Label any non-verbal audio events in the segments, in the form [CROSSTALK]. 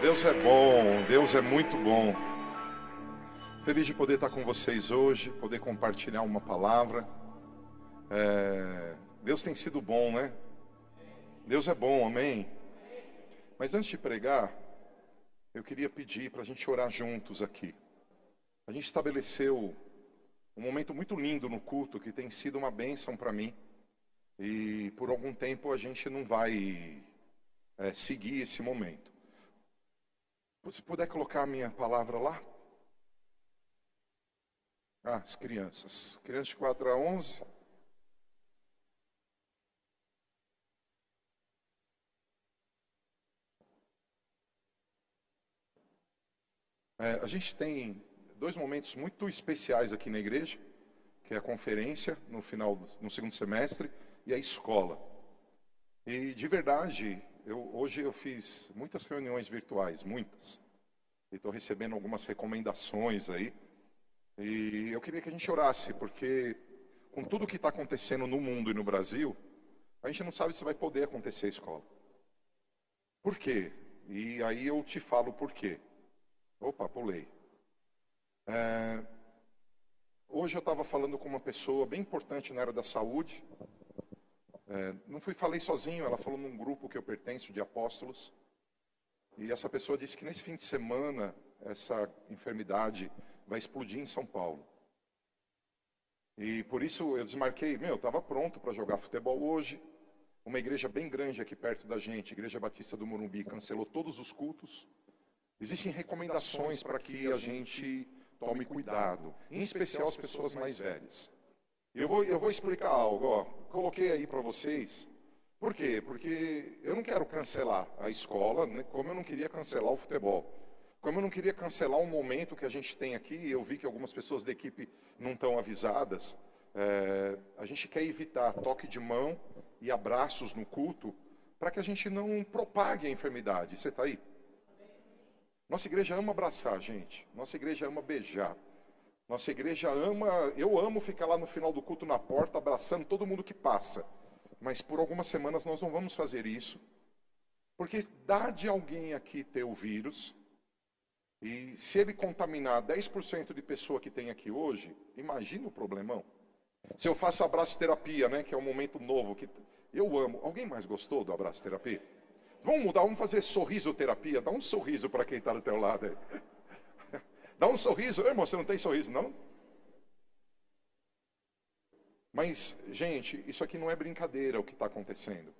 Deus é bom, Deus é muito bom. Feliz de poder estar com vocês hoje, poder compartilhar uma palavra. É, Deus tem sido bom, né? Deus é bom, amém? Mas antes de pregar, eu queria pedir para a gente orar juntos aqui. A gente estabeleceu um momento muito lindo no culto que tem sido uma bênção para mim. E por algum tempo a gente não vai é, seguir esse momento. Se puder colocar a minha palavra lá. Ah, as crianças. Crianças de 4 a 11. É, a gente tem dois momentos muito especiais aqui na igreja, que é a conferência no final, no segundo semestre, e a escola. E de verdade, eu, hoje eu fiz muitas reuniões virtuais, muitas. E estou recebendo algumas recomendações aí. E eu queria que a gente orasse, porque com tudo que está acontecendo no mundo e no Brasil, a gente não sabe se vai poder acontecer a escola. Por quê? E aí eu te falo por quê. Opa, pulei. É, hoje eu estava falando com uma pessoa bem importante na área da saúde. É, não fui falei sozinho, ela falou num grupo que eu pertenço de apóstolos. E essa pessoa disse que nesse fim de semana essa enfermidade vai explodir em São Paulo. E por isso eu desmarquei, meu, eu estava pronto para jogar futebol hoje. Uma igreja bem grande aqui perto da gente, Igreja Batista do Morumbi, cancelou todos os cultos. Existem recomendações para que a gente tome cuidado, em especial as pessoas mais velhas. Eu vou, eu vou explicar algo, ó. coloquei aí para vocês. Por quê? Porque eu não quero cancelar a escola, né, como eu não queria cancelar o futebol. Como eu não queria cancelar um momento que a gente tem aqui, eu vi que algumas pessoas da equipe não estão avisadas. É, a gente quer evitar toque de mão e abraços no culto para que a gente não propague a enfermidade. Você está aí? Nossa igreja ama abraçar, gente. Nossa igreja ama beijar. Nossa igreja ama. Eu amo ficar lá no final do culto na porta abraçando todo mundo que passa. Mas por algumas semanas nós não vamos fazer isso. Porque dá de alguém aqui ter o vírus. E se ele contaminar 10% de pessoa que tem aqui hoje, imagina o problemão. Se eu faço abraço terapia, né, que é um momento novo que eu amo. Alguém mais gostou do abraço terapia? Vamos mudar, vamos fazer sorrisoterapia. Dá um sorriso para quem está do teu lado aí. Dá um sorriso. Irmão, você não tem sorriso, não? Mas, gente, isso aqui não é brincadeira o que está acontecendo.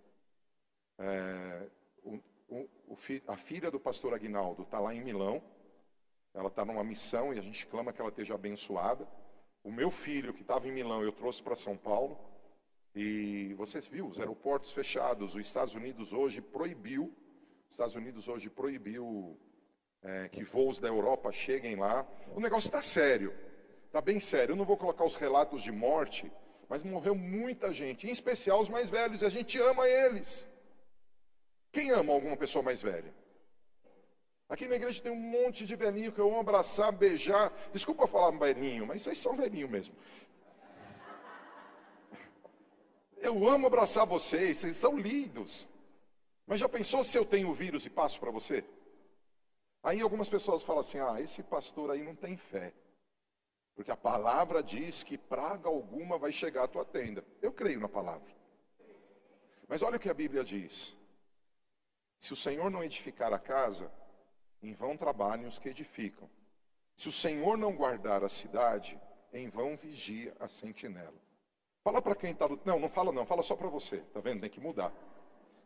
É, o, o, a filha do pastor Aguinaldo está lá em Milão. Ela está numa missão e a gente clama que ela esteja abençoada. O meu filho, que estava em Milão, eu trouxe para São Paulo. E vocês viram os aeroportos fechados. Os Estados Unidos hoje proibiu, os Estados Unidos hoje proibiu é, que voos da Europa cheguem lá. O negócio está sério, está bem sério. Eu não vou colocar os relatos de morte, mas morreu muita gente, em especial os mais velhos, e a gente ama eles. Quem ama alguma pessoa mais velha? Aqui na igreja tem um monte de velhinho que eu amo abraçar, beijar. Desculpa falar velhinho, mas vocês são velhinho mesmo. Eu amo abraçar vocês, vocês são lindos. Mas já pensou se eu tenho vírus e passo para você? Aí algumas pessoas falam assim: ah, esse pastor aí não tem fé. Porque a palavra diz que praga alguma vai chegar à tua tenda. Eu creio na palavra. Mas olha o que a Bíblia diz: se o Senhor não edificar a casa, em vão trabalhem os que edificam. Se o Senhor não guardar a cidade, em vão vigia a sentinela. Fala para quem está do. Não, não fala não, fala só para você. Tá vendo? Tem que mudar.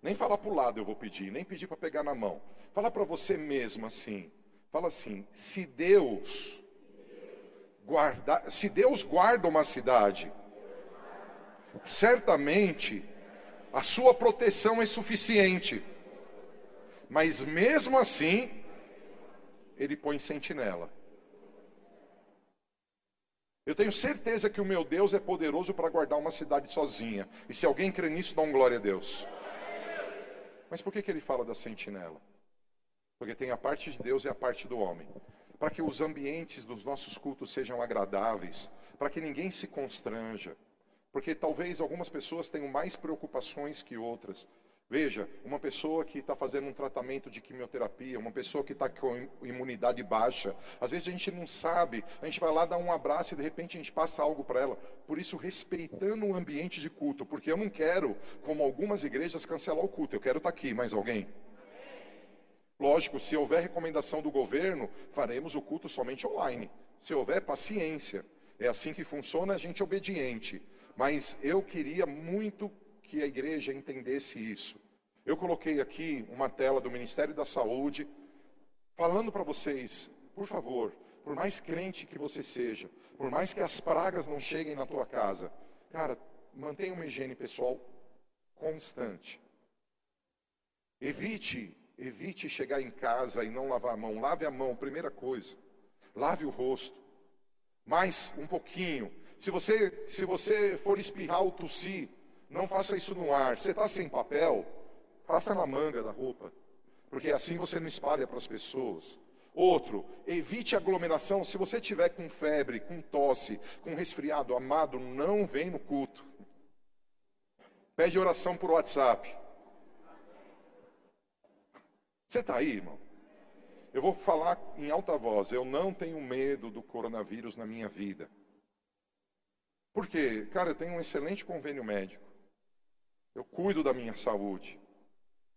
Nem falar para o lado eu vou pedir, nem pedir para pegar na mão. Fala para você mesmo assim. Fala assim: se Deus guarda, se Deus guarda uma cidade, certamente a sua proteção é suficiente. Mas mesmo assim, ele põe sentinela. Eu tenho certeza que o meu Deus é poderoso para guardar uma cidade sozinha. E se alguém crê nisso, dá um glória a Deus. Mas por que, que ele fala da sentinela? Porque tem a parte de Deus e a parte do homem. Para que os ambientes dos nossos cultos sejam agradáveis, para que ninguém se constranja. Porque talvez algumas pessoas tenham mais preocupações que outras. Veja, uma pessoa que está fazendo um tratamento de quimioterapia, uma pessoa que está com imunidade baixa, às vezes a gente não sabe, a gente vai lá dar um abraço e de repente a gente passa algo para ela. Por isso, respeitando o ambiente de culto, porque eu não quero, como algumas igrejas, cancelar o culto, eu quero estar tá aqui. Mais alguém? Lógico, se houver recomendação do governo, faremos o culto somente online. Se houver paciência, é assim que funciona, a gente é obediente. Mas eu queria muito que a igreja entendesse isso. Eu coloquei aqui uma tela do Ministério da Saúde, falando para vocês, por favor, por mais crente que você seja, por mais que as pragas não cheguem na tua casa, cara, mantenha uma higiene pessoal constante. Evite, evite chegar em casa e não lavar a mão. Lave a mão, primeira coisa. Lave o rosto. Mais um pouquinho. Se você, se você for espirrar ou tossir, não faça isso no ar. Você está sem papel? Faça na manga da roupa. Porque assim você não espalha para as pessoas. Outro, evite aglomeração. Se você tiver com febre, com tosse, com resfriado, amado, não vem no culto. Pede oração por WhatsApp. Você está aí, irmão? Eu vou falar em alta voz. Eu não tenho medo do coronavírus na minha vida. Por quê? Cara, eu tenho um excelente convênio médico. Eu cuido da minha saúde,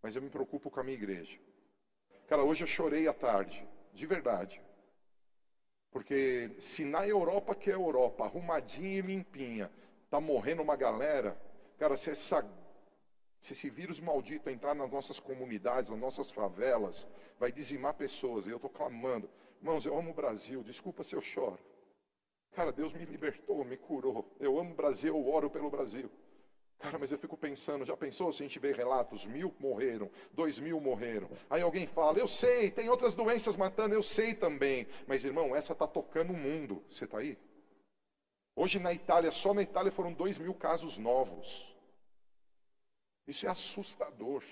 mas eu me preocupo com a minha igreja. Cara, hoje eu chorei à tarde, de verdade. Porque se na Europa, que é Europa, arrumadinha e limpinha, tá morrendo uma galera, cara, se, essa, se esse vírus maldito entrar nas nossas comunidades, nas nossas favelas, vai dizimar pessoas. E eu estou clamando, irmãos, eu amo o Brasil, desculpa se eu choro. Cara, Deus me libertou, me curou. Eu amo o Brasil, eu oro pelo Brasil. Cara, mas eu fico pensando, já pensou se a gente vê relatos, mil morreram, dois mil morreram. Aí alguém fala, eu sei, tem outras doenças matando, eu sei também. Mas irmão, essa está tocando o mundo. Você está aí? Hoje na Itália, só na Itália foram dois mil casos novos. Isso é assustador.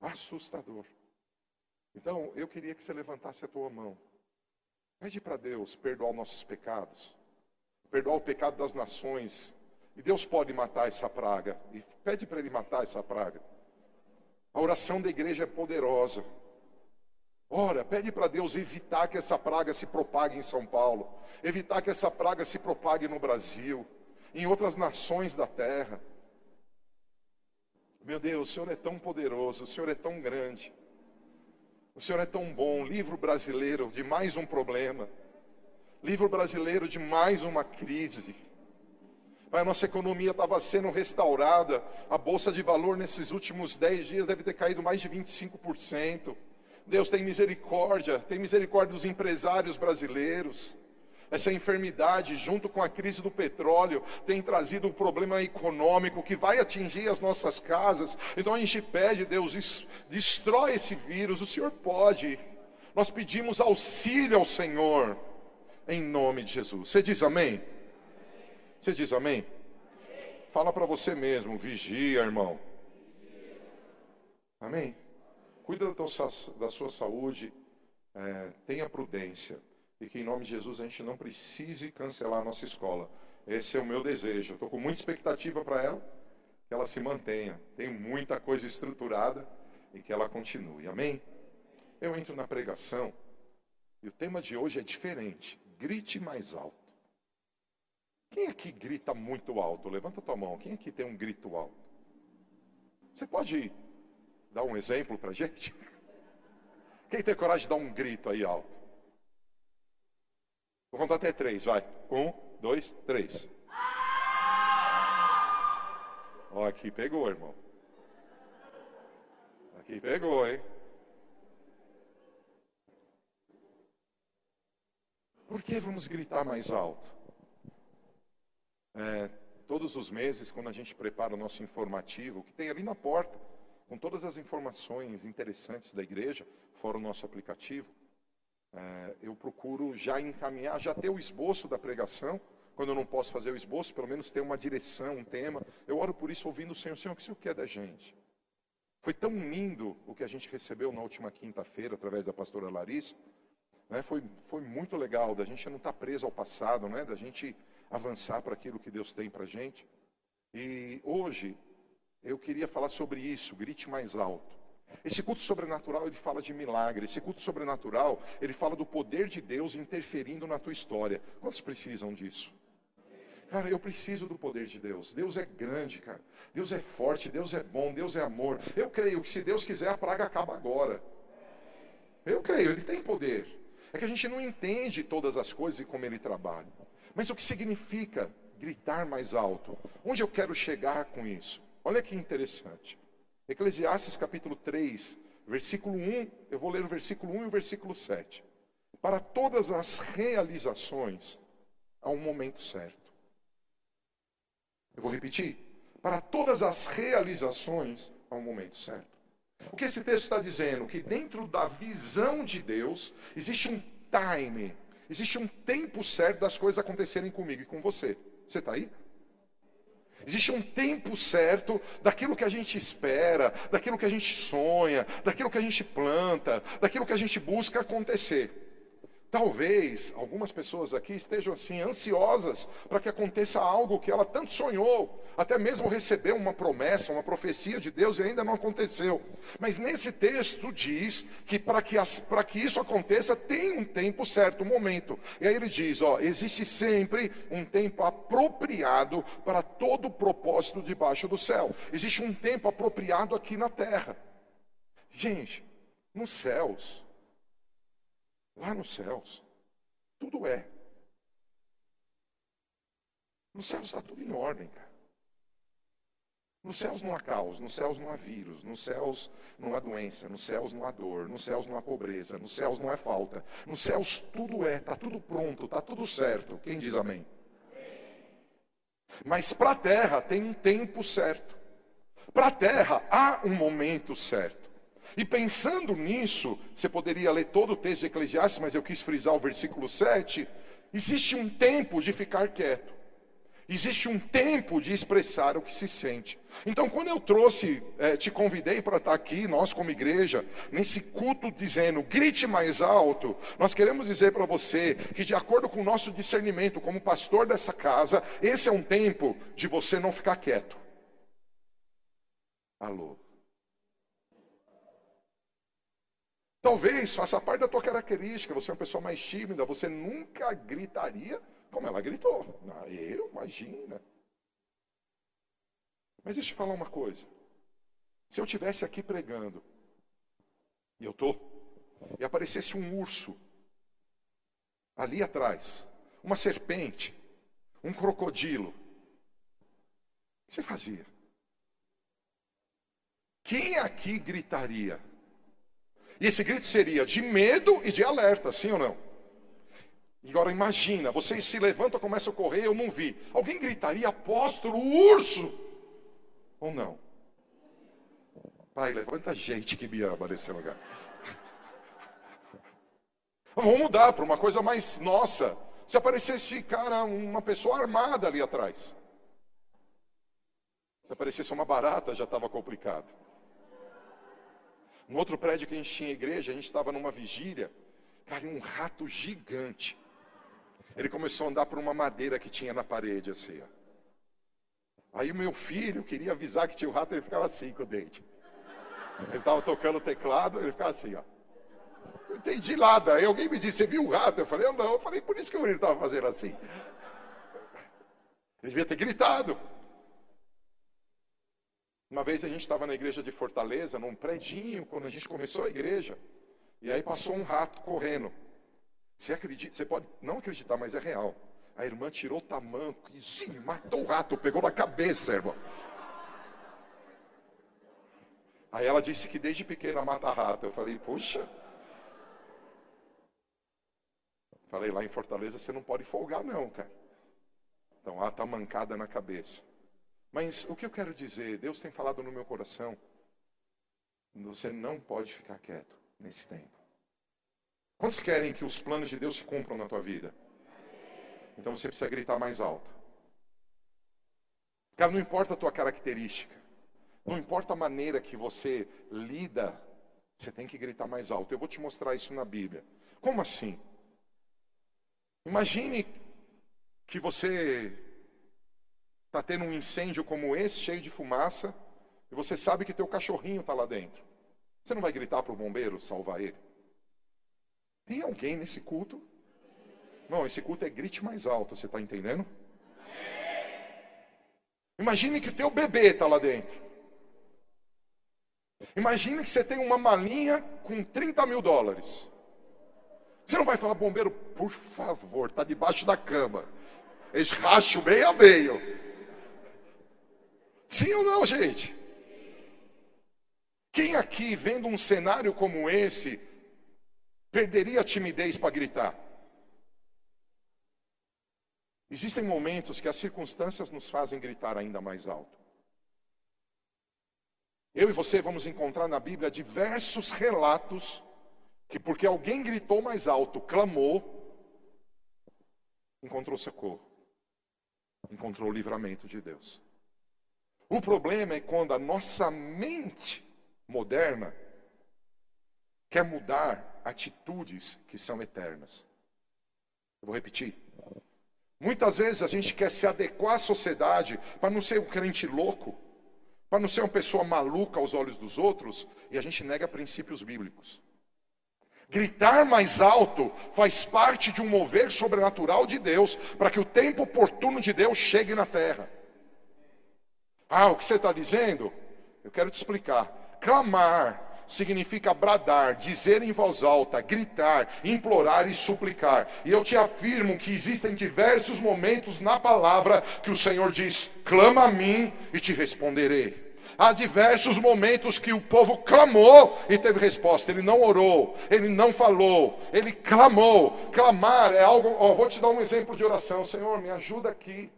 Assustador. Então, eu queria que você levantasse a tua mão. Pede para Deus perdoar nossos pecados, perdoar o pecado das nações, e Deus pode matar essa praga. E pede para Ele matar essa praga. A oração da igreja é poderosa. Ora, pede para Deus evitar que essa praga se propague em São Paulo, evitar que essa praga se propague no Brasil, em outras nações da terra. Meu Deus, o Senhor é tão poderoso, o Senhor é tão grande, o Senhor é tão bom. Livro brasileiro de mais um problema, livro brasileiro de mais uma crise. A nossa economia estava sendo restaurada. A bolsa de valor nesses últimos 10 dias deve ter caído mais de 25%. Deus tem misericórdia, tem misericórdia dos empresários brasileiros. Essa enfermidade, junto com a crise do petróleo, tem trazido um problema econômico que vai atingir as nossas casas. Então a gente pede, Deus, destrói esse vírus. O Senhor pode. Nós pedimos auxílio ao Senhor, em nome de Jesus. Você diz amém? Você diz amém? Fala para você mesmo, vigia, irmão. Amém? Cuida da, sua saúde, é, tenha prudência. E que em nome de Jesus a gente não precise cancelar a nossa escola. Esse é o meu desejo. Estou com muita expectativa para ela, que ela se mantenha. Tem muita coisa estruturada e que ela continue. Amém? Eu entro na pregação e o tema de hoje é diferente. Grite mais alto. Quem aqui grita muito alto? Levanta tua mão. Quem aqui tem um grito alto? Você pode dar um exemplo para gente? [LAUGHS] Quem tem coragem de dar um grito aí alto? Vou contar até três, vai. Um, dois, três. Ó, aqui pegou, irmão. Aqui pegou, hein? Por que vamos gritar mais alto? É, todos os meses, quando a gente prepara o nosso informativo, que tem ali na porta, com todas as informações interessantes da igreja, fora o nosso aplicativo, é, eu procuro já encaminhar, já ter o esboço da pregação. Quando eu não posso fazer o esboço, pelo menos ter uma direção, um tema. Eu oro por isso ouvindo o Senhor, Senhor, o que o Senhor quer da gente? Foi tão lindo o que a gente recebeu na última quinta-feira, através da pastora Larissa. Né? Foi, foi muito legal, da gente não estar tá preso ao passado, né? da gente avançar para aquilo que Deus tem para a gente. E hoje Eu queria falar sobre isso, grite mais alto. Esse culto sobrenatural, ele fala de milagre. Esse culto sobrenatural, ele fala do poder de Deus interferindo na tua história. Quantos precisam disso? Cara, eu preciso do poder de Deus. Deus é grande, cara. Deus é forte, Deus é bom, Deus é amor. Eu creio que se Deus quiser, a praga acaba agora. Eu creio, ele tem poder. É que a gente não entende todas as coisas e como ele trabalha. Mas o que significa gritar mais alto? Onde eu quero chegar com isso? Olha que interessante. Eclesiastes capítulo 3, versículo 1, eu vou ler o versículo 1 e o versículo 7. Para todas as realizações, há um momento certo. Eu vou repetir. Para todas as realizações, há um momento certo. O que esse texto está dizendo? Que dentro da visão de Deus, existe um time, existe um tempo certo das coisas acontecerem comigo e com você. Você está aí? Existe um tempo certo daquilo que a gente espera, daquilo que a gente sonha, daquilo que a gente planta, daquilo que a gente busca acontecer. Talvez algumas pessoas aqui estejam assim ansiosas para que aconteça algo que ela tanto sonhou, até mesmo recebeu uma promessa, uma profecia de Deus e ainda não aconteceu. Mas nesse texto diz que para que, para que isso aconteça tem um tempo certo, um momento. E aí ele diz: ó, existe sempre um tempo apropriado para todo o propósito debaixo do céu. Existe um tempo apropriado aqui na terra. Gente, nos céus Lá nos céus, tudo é. Nos céus está tudo em ordem, cara. Nos céus não há caos, nos céus não há vírus, nos céus não há doença, nos céus não há dor, nos céus não há pobreza, nos céus não há falta. Nos céus tudo é, está tudo pronto, está tudo certo. Quem diz amém? Mas para a terra tem um tempo certo. Para a terra há um momento certo. E pensando nisso, você poderia ler todo o texto de Eclesiastes, mas eu quis frisar o versículo 7. Existe um tempo de ficar quieto. Existe um tempo de expressar o que se sente. Então, quando eu trouxe, é, te convidei para estar aqui, nós como igreja, nesse culto dizendo, grite mais alto, nós queremos dizer para você que, de acordo com o nosso discernimento como pastor dessa casa, esse é um tempo de você não ficar quieto. Alô? Talvez faça parte da tua característica, você é uma pessoa mais tímida, você nunca gritaria como ela gritou. Ah, eu, imagina. Mas deixa eu falar uma coisa. Se eu tivesse aqui pregando, e eu estou, e aparecesse um urso ali atrás, uma serpente, um crocodilo, o que você fazia? Quem aqui gritaria? E esse grito seria de medo e de alerta, sim ou não? E agora imagina, vocês se levantam, começam a correr, eu não vi. Alguém gritaria, apóstolo, urso? Ou não? Pai, levanta gente que me ama nesse lugar. Vamos mudar para uma coisa mais nossa. Se aparecesse, cara, uma pessoa armada ali atrás. Se aparecesse uma barata, já estava complicado. No outro prédio que a gente tinha igreja, a gente estava numa vigília, cara, um rato gigante. Ele começou a andar por uma madeira que tinha na parede, assim, ó. Aí o meu filho queria avisar que tinha o um rato, ele ficava assim com o dente. Ele estava tocando o teclado, ele ficava assim, ó. Não entendi nada. Aí alguém me disse, você viu o rato? Eu falei, eu não. Eu falei, por isso que ele estava fazendo assim. Ele devia ter gritado. Uma vez a gente estava na igreja de Fortaleza, num predinho, quando a gente começou a igreja. E aí passou um rato correndo. Você acredita? Você pode não acreditar, mas é real. A irmã tirou o tamanco e matou o rato, pegou na cabeça, irmão. Aí ela disse que desde pequena mata rato. Eu falei, puxa. Falei, lá em Fortaleza você não pode folgar, não, cara. Então, está mancada na cabeça. Mas o que eu quero dizer, Deus tem falado no meu coração, você não pode ficar quieto nesse tempo. Quantos querem que os planos de Deus se cumpram na tua vida? Então você precisa gritar mais alto. Cara, não importa a tua característica, não importa a maneira que você lida, você tem que gritar mais alto. Eu vou te mostrar isso na Bíblia. Como assim? Imagine que você está tendo um incêndio como esse, cheio de fumaça, e você sabe que teu cachorrinho está lá dentro. Você não vai gritar para o bombeiro salvar ele? Tem alguém nesse culto? Não, esse culto é grite mais alto, você está entendendo? Imagine que o teu bebê está lá dentro. Imagine que você tem uma malinha com 30 mil dólares. Você não vai falar, bombeiro, por favor, está debaixo da cama. Eles racham meio a meio. Sim ou não, gente? Quem aqui, vendo um cenário como esse, perderia a timidez para gritar? Existem momentos que as circunstâncias nos fazem gritar ainda mais alto. Eu e você vamos encontrar na Bíblia diversos relatos que, porque alguém gritou mais alto, clamou, encontrou socorro, encontrou o livramento de Deus. O problema é quando a nossa mente moderna quer mudar atitudes que são eternas. Eu vou repetir. Muitas vezes a gente quer se adequar à sociedade para não ser um crente louco, para não ser uma pessoa maluca aos olhos dos outros, e a gente nega princípios bíblicos. Gritar mais alto faz parte de um mover sobrenatural de Deus, para que o tempo oportuno de Deus chegue na terra. Ah, o que você está dizendo? Eu quero te explicar. Clamar significa bradar, dizer em voz alta, gritar, implorar e suplicar. E eu te afirmo que existem diversos momentos na palavra que o Senhor diz: clama a mim e te responderei. Há diversos momentos que o povo clamou e teve resposta. Ele não orou, ele não falou, ele clamou. Clamar é algo. Ó, vou te dar um exemplo de oração. Senhor, me ajuda aqui.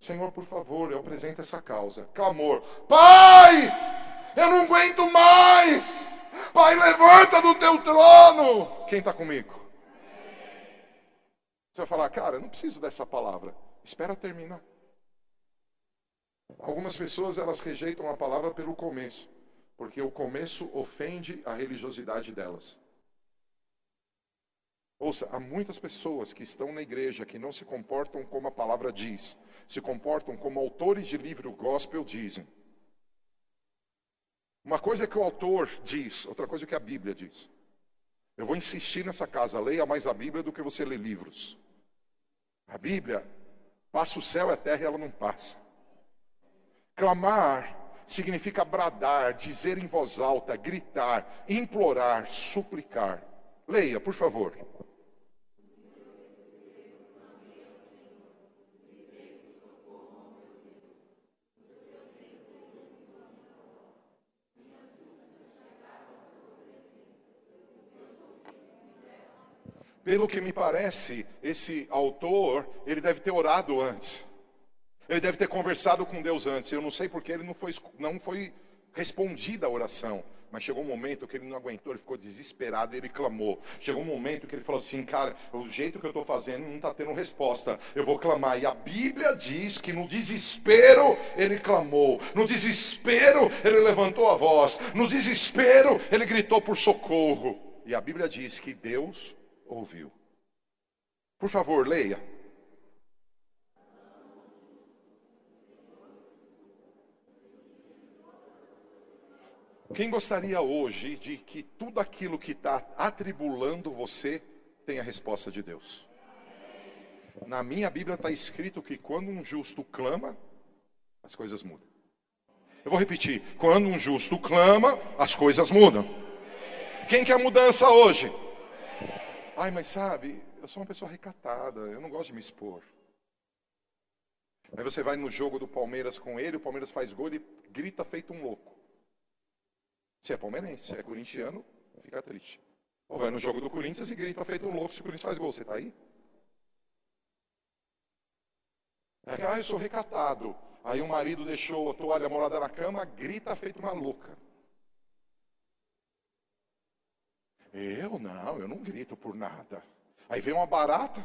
Senhor, por favor, eu apresento essa causa. Clamor. Pai! Eu não aguento mais. Pai, levanta do teu trono. Quem está comigo? Você vai falar, cara, eu não preciso dessa palavra. Espera terminar. Algumas pessoas elas rejeitam a palavra pelo começo, porque o começo ofende a religiosidade delas. Ouça, há muitas pessoas que estão na igreja que não se comportam como a palavra diz, se comportam como autores de livro gospel dizem. Uma coisa é que o autor diz, outra coisa é que a Bíblia diz. Eu vou insistir nessa casa, leia mais a Bíblia do que você lê livros. A Bíblia passa o céu e a terra e ela não passa. Clamar significa bradar, dizer em voz alta, gritar, implorar, suplicar. Leia, por favor. Pelo que me parece, esse autor, ele deve ter orado antes. Ele deve ter conversado com Deus antes. Eu não sei porque ele não foi, não foi respondida a oração. Mas chegou um momento que ele não aguentou, ele ficou desesperado e ele clamou. Chegou um momento que ele falou assim: Cara, o jeito que eu estou fazendo não está tendo resposta. Eu vou clamar. E a Bíblia diz que no desespero ele clamou. No desespero ele levantou a voz. No desespero ele gritou por socorro. E a Bíblia diz que Deus ouviu. Por favor, leia. Quem gostaria hoje de que tudo aquilo que está atribulando você tenha a resposta de Deus? Na minha Bíblia está escrito que quando um justo clama, as coisas mudam. Eu vou repetir: quando um justo clama, as coisas mudam. Quem quer mudança hoje? Ai, mas sabe, eu sou uma pessoa recatada, eu não gosto de me expor. Aí você vai no jogo do Palmeiras com ele, o Palmeiras faz gol e grita feito um louco. Se é palmeirense, se é corintiano, fica triste. Ou vai no jogo do Corinthians e grita feito um louco se o Corinthians faz gol. Você está aí? É que, ah, eu sou recatado. Aí o marido deixou a toalha molhada na cama, grita feito uma louca. Eu não, eu não grito por nada. Aí vem uma barata.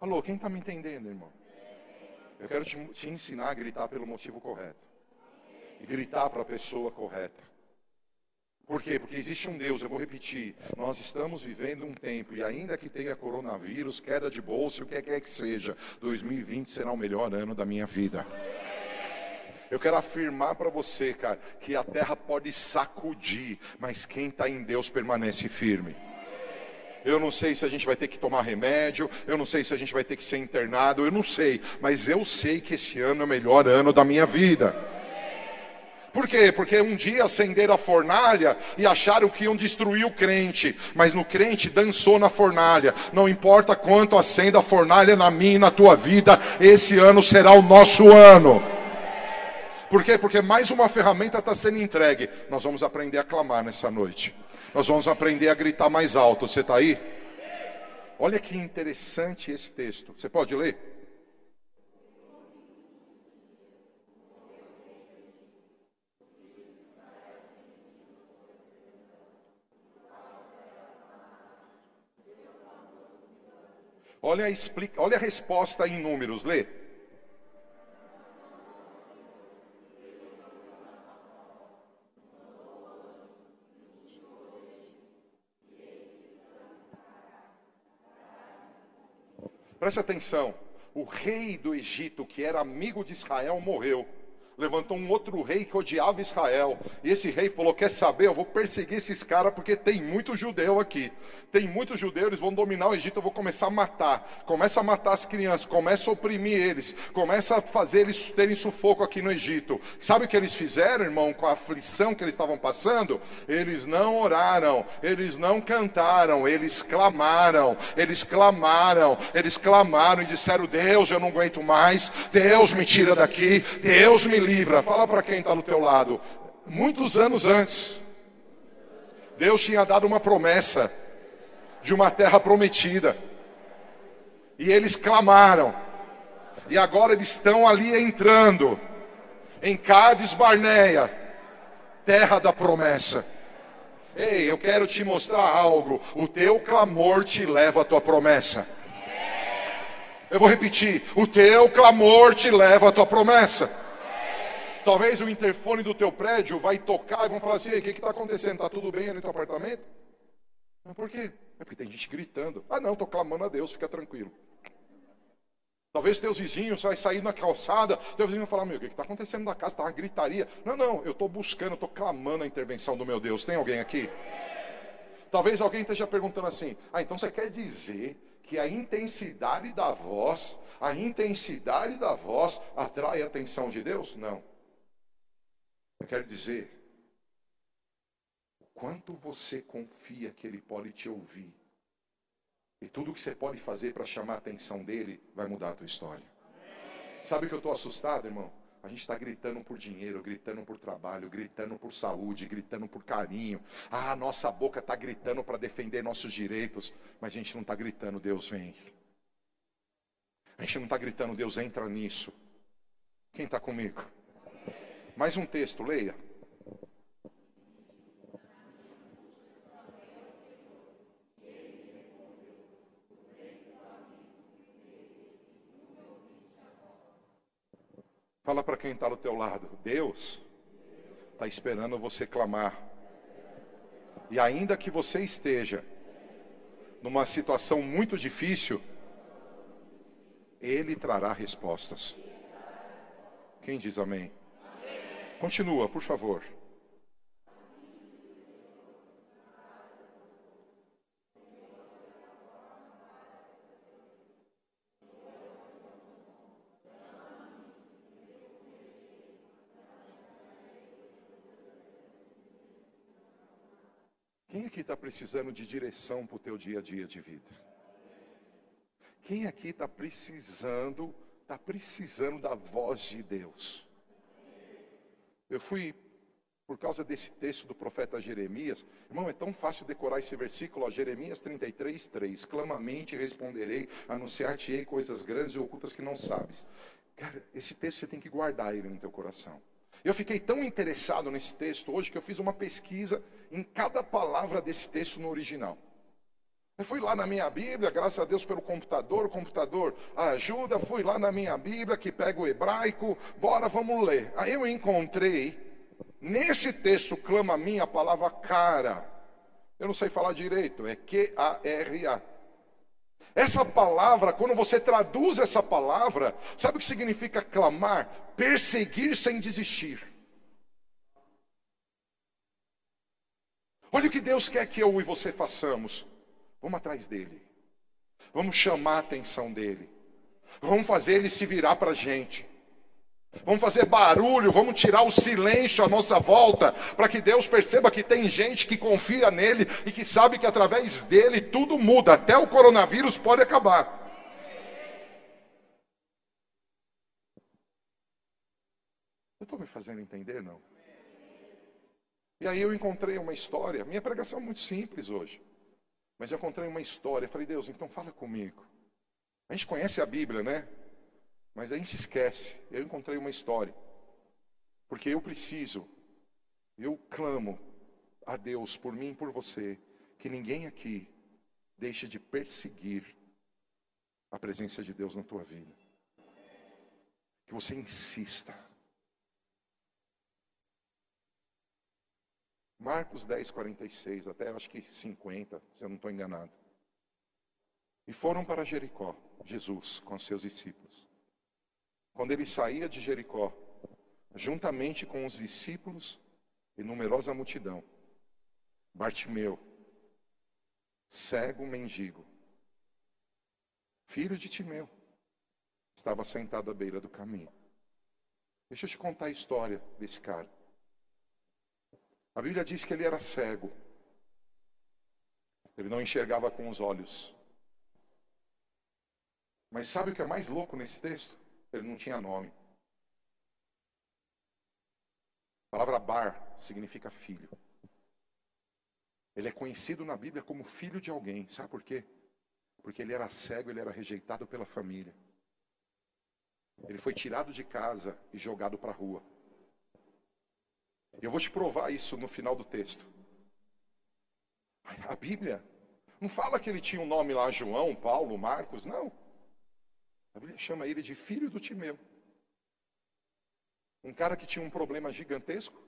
Alô, quem está me entendendo, irmão? Eu quero te, te ensinar a gritar pelo motivo correto. E gritar para a pessoa correta. Por quê? Porque existe um Deus, eu vou repetir. Nós estamos vivendo um tempo, e ainda que tenha coronavírus, queda de bolsa, o que quer que seja, 2020 será o melhor ano da minha vida. Eu quero afirmar para você, cara, que a terra pode sacudir, mas quem está em Deus permanece firme. Eu não sei se a gente vai ter que tomar remédio, eu não sei se a gente vai ter que ser internado, eu não sei, mas eu sei que esse ano é o melhor ano da minha vida. Por quê? Porque um dia acenderam a fornalha e acharam que iam destruir o crente, mas no crente dançou na fornalha. Não importa quanto acenda a fornalha na minha e na tua vida, esse ano será o nosso ano. Por quê? Porque mais uma ferramenta está sendo entregue. Nós vamos aprender a clamar nessa noite. Nós vamos aprender a gritar mais alto. Você está aí? Olha que interessante esse texto. Você pode ler? Olha a, explica, olha a resposta em números, lê. Preste atenção. O rei do Egito, que era amigo de Israel, morreu. Levantou um outro rei que odiava Israel. E esse rei falou: Quer saber? Eu vou perseguir esses caras porque tem muito judeu aqui tem muitos judeus, eles vão dominar o Egito, eu vou começar a matar. Começa a matar as crianças, começa a oprimir eles, começa a fazer eles terem sufoco aqui no Egito. Sabe o que eles fizeram, irmão, com a aflição que eles estavam passando? Eles não oraram, eles não cantaram, eles clamaram, eles clamaram, eles clamaram e disseram: Deus, eu não aguento mais, Deus me tira daqui, Deus me livra. Fala para quem está do teu lado. Muitos anos antes, Deus tinha dado uma promessa de uma terra prometida. E eles clamaram. E agora eles estão ali entrando em Cádiz Barneia, terra da promessa. Ei, eu quero te mostrar algo. O teu clamor te leva à tua promessa. Eu vou repetir: o teu clamor te leva à tua promessa. Talvez o interfone do teu prédio vai tocar e vão falar assim: o que está acontecendo? Está tudo bem no teu apartamento? Mas por quê? É porque tem gente gritando. Ah, não, estou clamando a Deus, fica tranquilo. Talvez teus vizinhos vai sair na calçada, teu vizinho vai falar, meu, o que está acontecendo na casa? Está uma gritaria. Não, não, eu estou buscando, estou clamando a intervenção do meu Deus. Tem alguém aqui? Talvez alguém esteja perguntando assim, ah, então você quer dizer que a intensidade da voz, a intensidade da voz atrai a atenção de Deus? Não. Eu quero dizer quanto você confia que Ele pode te ouvir. E tudo que você pode fazer para chamar a atenção dele vai mudar a tua história. Sabe o que eu estou assustado, irmão? A gente está gritando por dinheiro, gritando por trabalho, gritando por saúde, gritando por carinho. Ah, nossa boca está gritando para defender nossos direitos, mas a gente não está gritando, Deus vem. A gente não está gritando, Deus entra nisso. Quem está comigo? Mais um texto, leia. Fala para quem está do teu lado. Deus está esperando você clamar. E ainda que você esteja numa situação muito difícil, Ele trará respostas. Quem diz amém? Continua, por favor. Quem aqui está precisando de direção para o teu dia a dia de vida? Quem aqui está precisando, está precisando da voz de Deus? Eu fui, por causa desse texto do profeta Jeremias, irmão, é tão fácil decorar esse versículo, ó, Jeremias 33, 3. Clamamente responderei, anunciar-te-ei coisas grandes e ocultas que não sabes. Cara, esse texto você tem que guardar ele no teu coração. Eu fiquei tão interessado nesse texto hoje que eu fiz uma pesquisa em cada palavra desse texto no original. Eu fui lá na minha Bíblia, graças a Deus pelo computador, o computador ajuda, fui lá na minha Bíblia que pega o hebraico, bora, vamos ler. Aí eu encontrei, nesse texto clama a mim a palavra cara. Eu não sei falar direito, é Q-A-R-A. Essa palavra, quando você traduz essa palavra, sabe o que significa clamar? Perseguir sem desistir. Olha o que Deus quer que eu e você façamos. Vamos atrás dele. Vamos chamar a atenção dele. Vamos fazer ele se virar para a gente. Vamos fazer barulho, vamos tirar o silêncio à nossa volta, para que Deus perceba que tem gente que confia nele e que sabe que através dele tudo muda, até o coronavírus pode acabar. Eu estou me fazendo entender, não? E aí eu encontrei uma história, minha pregação é muito simples hoje, mas eu encontrei uma história, eu falei, Deus, então fala comigo. A gente conhece a Bíblia, né? Mas a gente esquece. Eu encontrei uma história. Porque eu preciso, eu clamo a Deus por mim e por você, que ninguém aqui deixe de perseguir a presença de Deus na tua vida. Que você insista. Marcos 10, 46, até acho que 50, se eu não estou enganado. E foram para Jericó, Jesus com seus discípulos. Quando ele saía de Jericó, juntamente com os discípulos e numerosa multidão, Bartimeu, cego mendigo, filho de Timeu, estava sentado à beira do caminho. Deixa eu te contar a história desse cara. A Bíblia diz que ele era cego. Ele não enxergava com os olhos. Mas sabe o que é mais louco nesse texto? Ele não tinha nome. A palavra bar significa filho. Ele é conhecido na Bíblia como filho de alguém. Sabe por quê? Porque ele era cego, ele era rejeitado pela família. Ele foi tirado de casa e jogado para a rua. Eu vou te provar isso no final do texto. A Bíblia não fala que ele tinha um nome lá, João, Paulo, Marcos, não. A Bíblia chama ele de filho do Timeu. Um cara que tinha um problema gigantesco.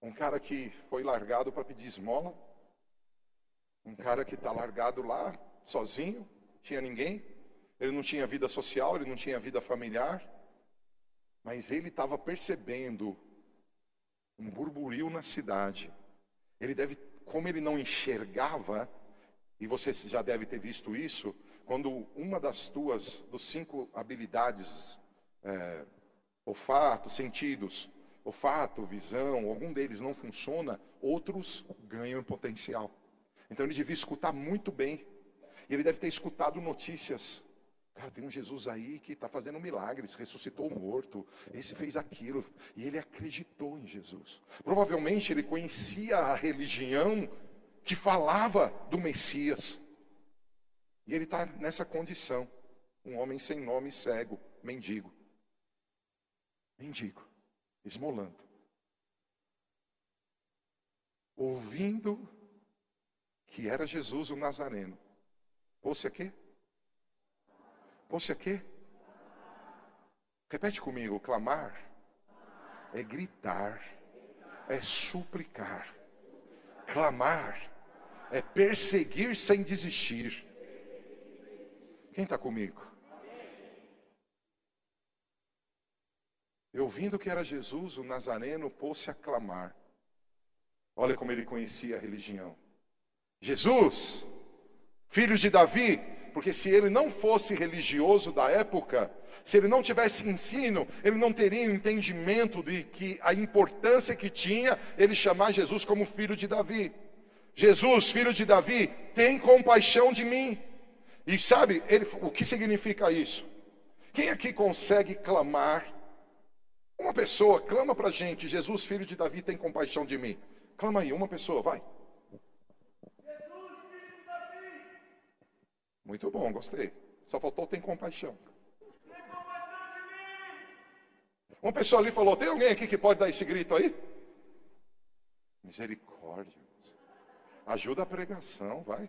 Um cara que foi largado para pedir esmola. Um cara que está largado lá, sozinho, tinha ninguém. Ele não tinha vida social, ele não tinha vida familiar. Mas ele estava percebendo um burburinho na cidade. Ele deve, como ele não enxergava, e você já deve ter visto isso, quando uma das tuas, dos cinco habilidades, é, olfato, sentidos, olfato, visão, algum deles não funciona, outros ganham potencial. Então ele devia escutar muito bem. Ele deve ter escutado notícias. Cara, tem um Jesus aí que está fazendo milagres, ressuscitou o morto, esse fez aquilo. E ele acreditou em Jesus. Provavelmente ele conhecia a religião que falava do Messias. E ele está nessa condição. Um homem sem nome, cego, mendigo. Mendigo, esmolando. Ouvindo que era Jesus o Nazareno. Pôs-se aqui? Pôs-se aqui? Repete comigo: clamar é gritar, é suplicar. Clamar é perseguir sem desistir. Quem está comigo? Eu ouvindo que era Jesus, o Nazareno pôs-se a clamar. Olha como ele conhecia a religião. Jesus, filho de Davi, porque se ele não fosse religioso da época, se ele não tivesse ensino, ele não teria entendimento de que a importância que tinha ele chamar Jesus como filho de Davi. Jesus, filho de Davi, tem compaixão de mim. E sabe ele, o que significa isso? Quem aqui consegue clamar? Uma pessoa clama para a gente: Jesus, filho de Davi, tem compaixão de mim. Clama aí, uma pessoa, vai. Jesus, filho de Davi. Muito bom, gostei. Só faltou tem compaixão. Uma pessoa ali falou: tem alguém aqui que pode dar esse grito aí? Misericórdia. Ajuda a pregação, vai.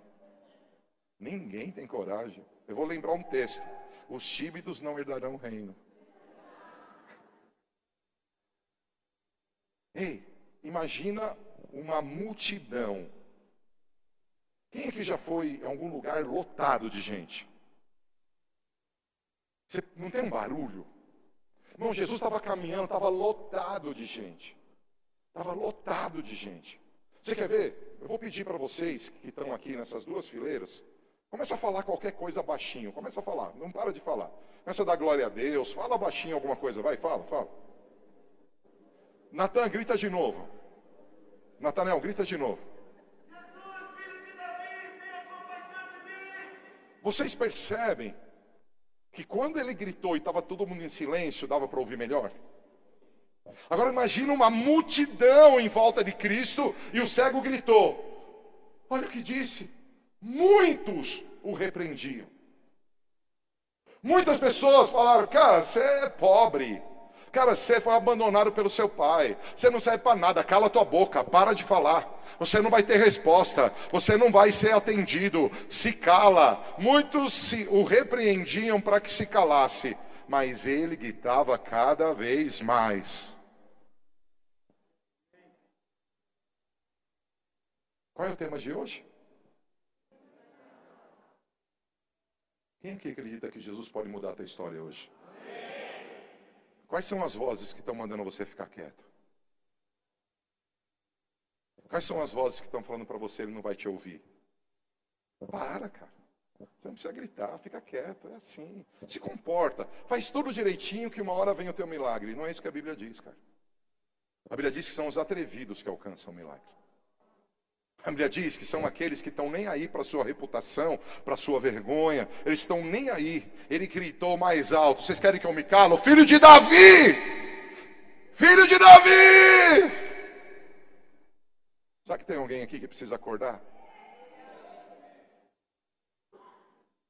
Ninguém tem coragem. Eu vou lembrar um texto: os tímidos não herdarão o reino. Ei, imagina uma multidão Quem aqui já foi em algum lugar lotado de gente? Você não tem um barulho? Irmão, Jesus estava caminhando, estava lotado de gente. Estava lotado de gente. Você quer ver? Eu vou pedir para vocês que estão aqui nessas duas fileiras, começa a falar qualquer coisa baixinho. Começa a falar, não para de falar. Começa a dar glória a Deus, fala baixinho alguma coisa, vai, fala, fala. Natan, grita de novo. Natanel, grita de novo. Vocês percebem que quando ele gritou e estava todo mundo em silêncio, dava para ouvir melhor? Agora imagina uma multidão em volta de Cristo e o cego gritou. Olha o que disse. Muitos o repreendiam. Muitas pessoas falaram: Cara, você é pobre. Cara, você foi abandonado pelo seu pai. Você não serve para nada. Cala tua boca. Para de falar. Você não vai ter resposta. Você não vai ser atendido. Se cala. Muitos se, o repreendiam para que se calasse. Mas ele gritava cada vez mais. Qual é o tema de hoje? Quem aqui acredita que Jesus pode mudar a tua história hoje? Quais são as vozes que estão mandando você ficar quieto? Quais são as vozes que estão falando para você ele não vai te ouvir? Para, cara. Você não precisa gritar, fica quieto, é assim. Se comporta, faz tudo direitinho que uma hora vem o teu milagre. Não é isso que a Bíblia diz, cara. A Bíblia diz que são os atrevidos que alcançam o milagre. A Bíblia diz que são aqueles que estão nem aí para a sua reputação, para a sua vergonha, eles estão nem aí. Ele gritou mais alto: Vocês querem que eu me calo? Filho de Davi! Filho de Davi! Será que tem alguém aqui que precisa acordar?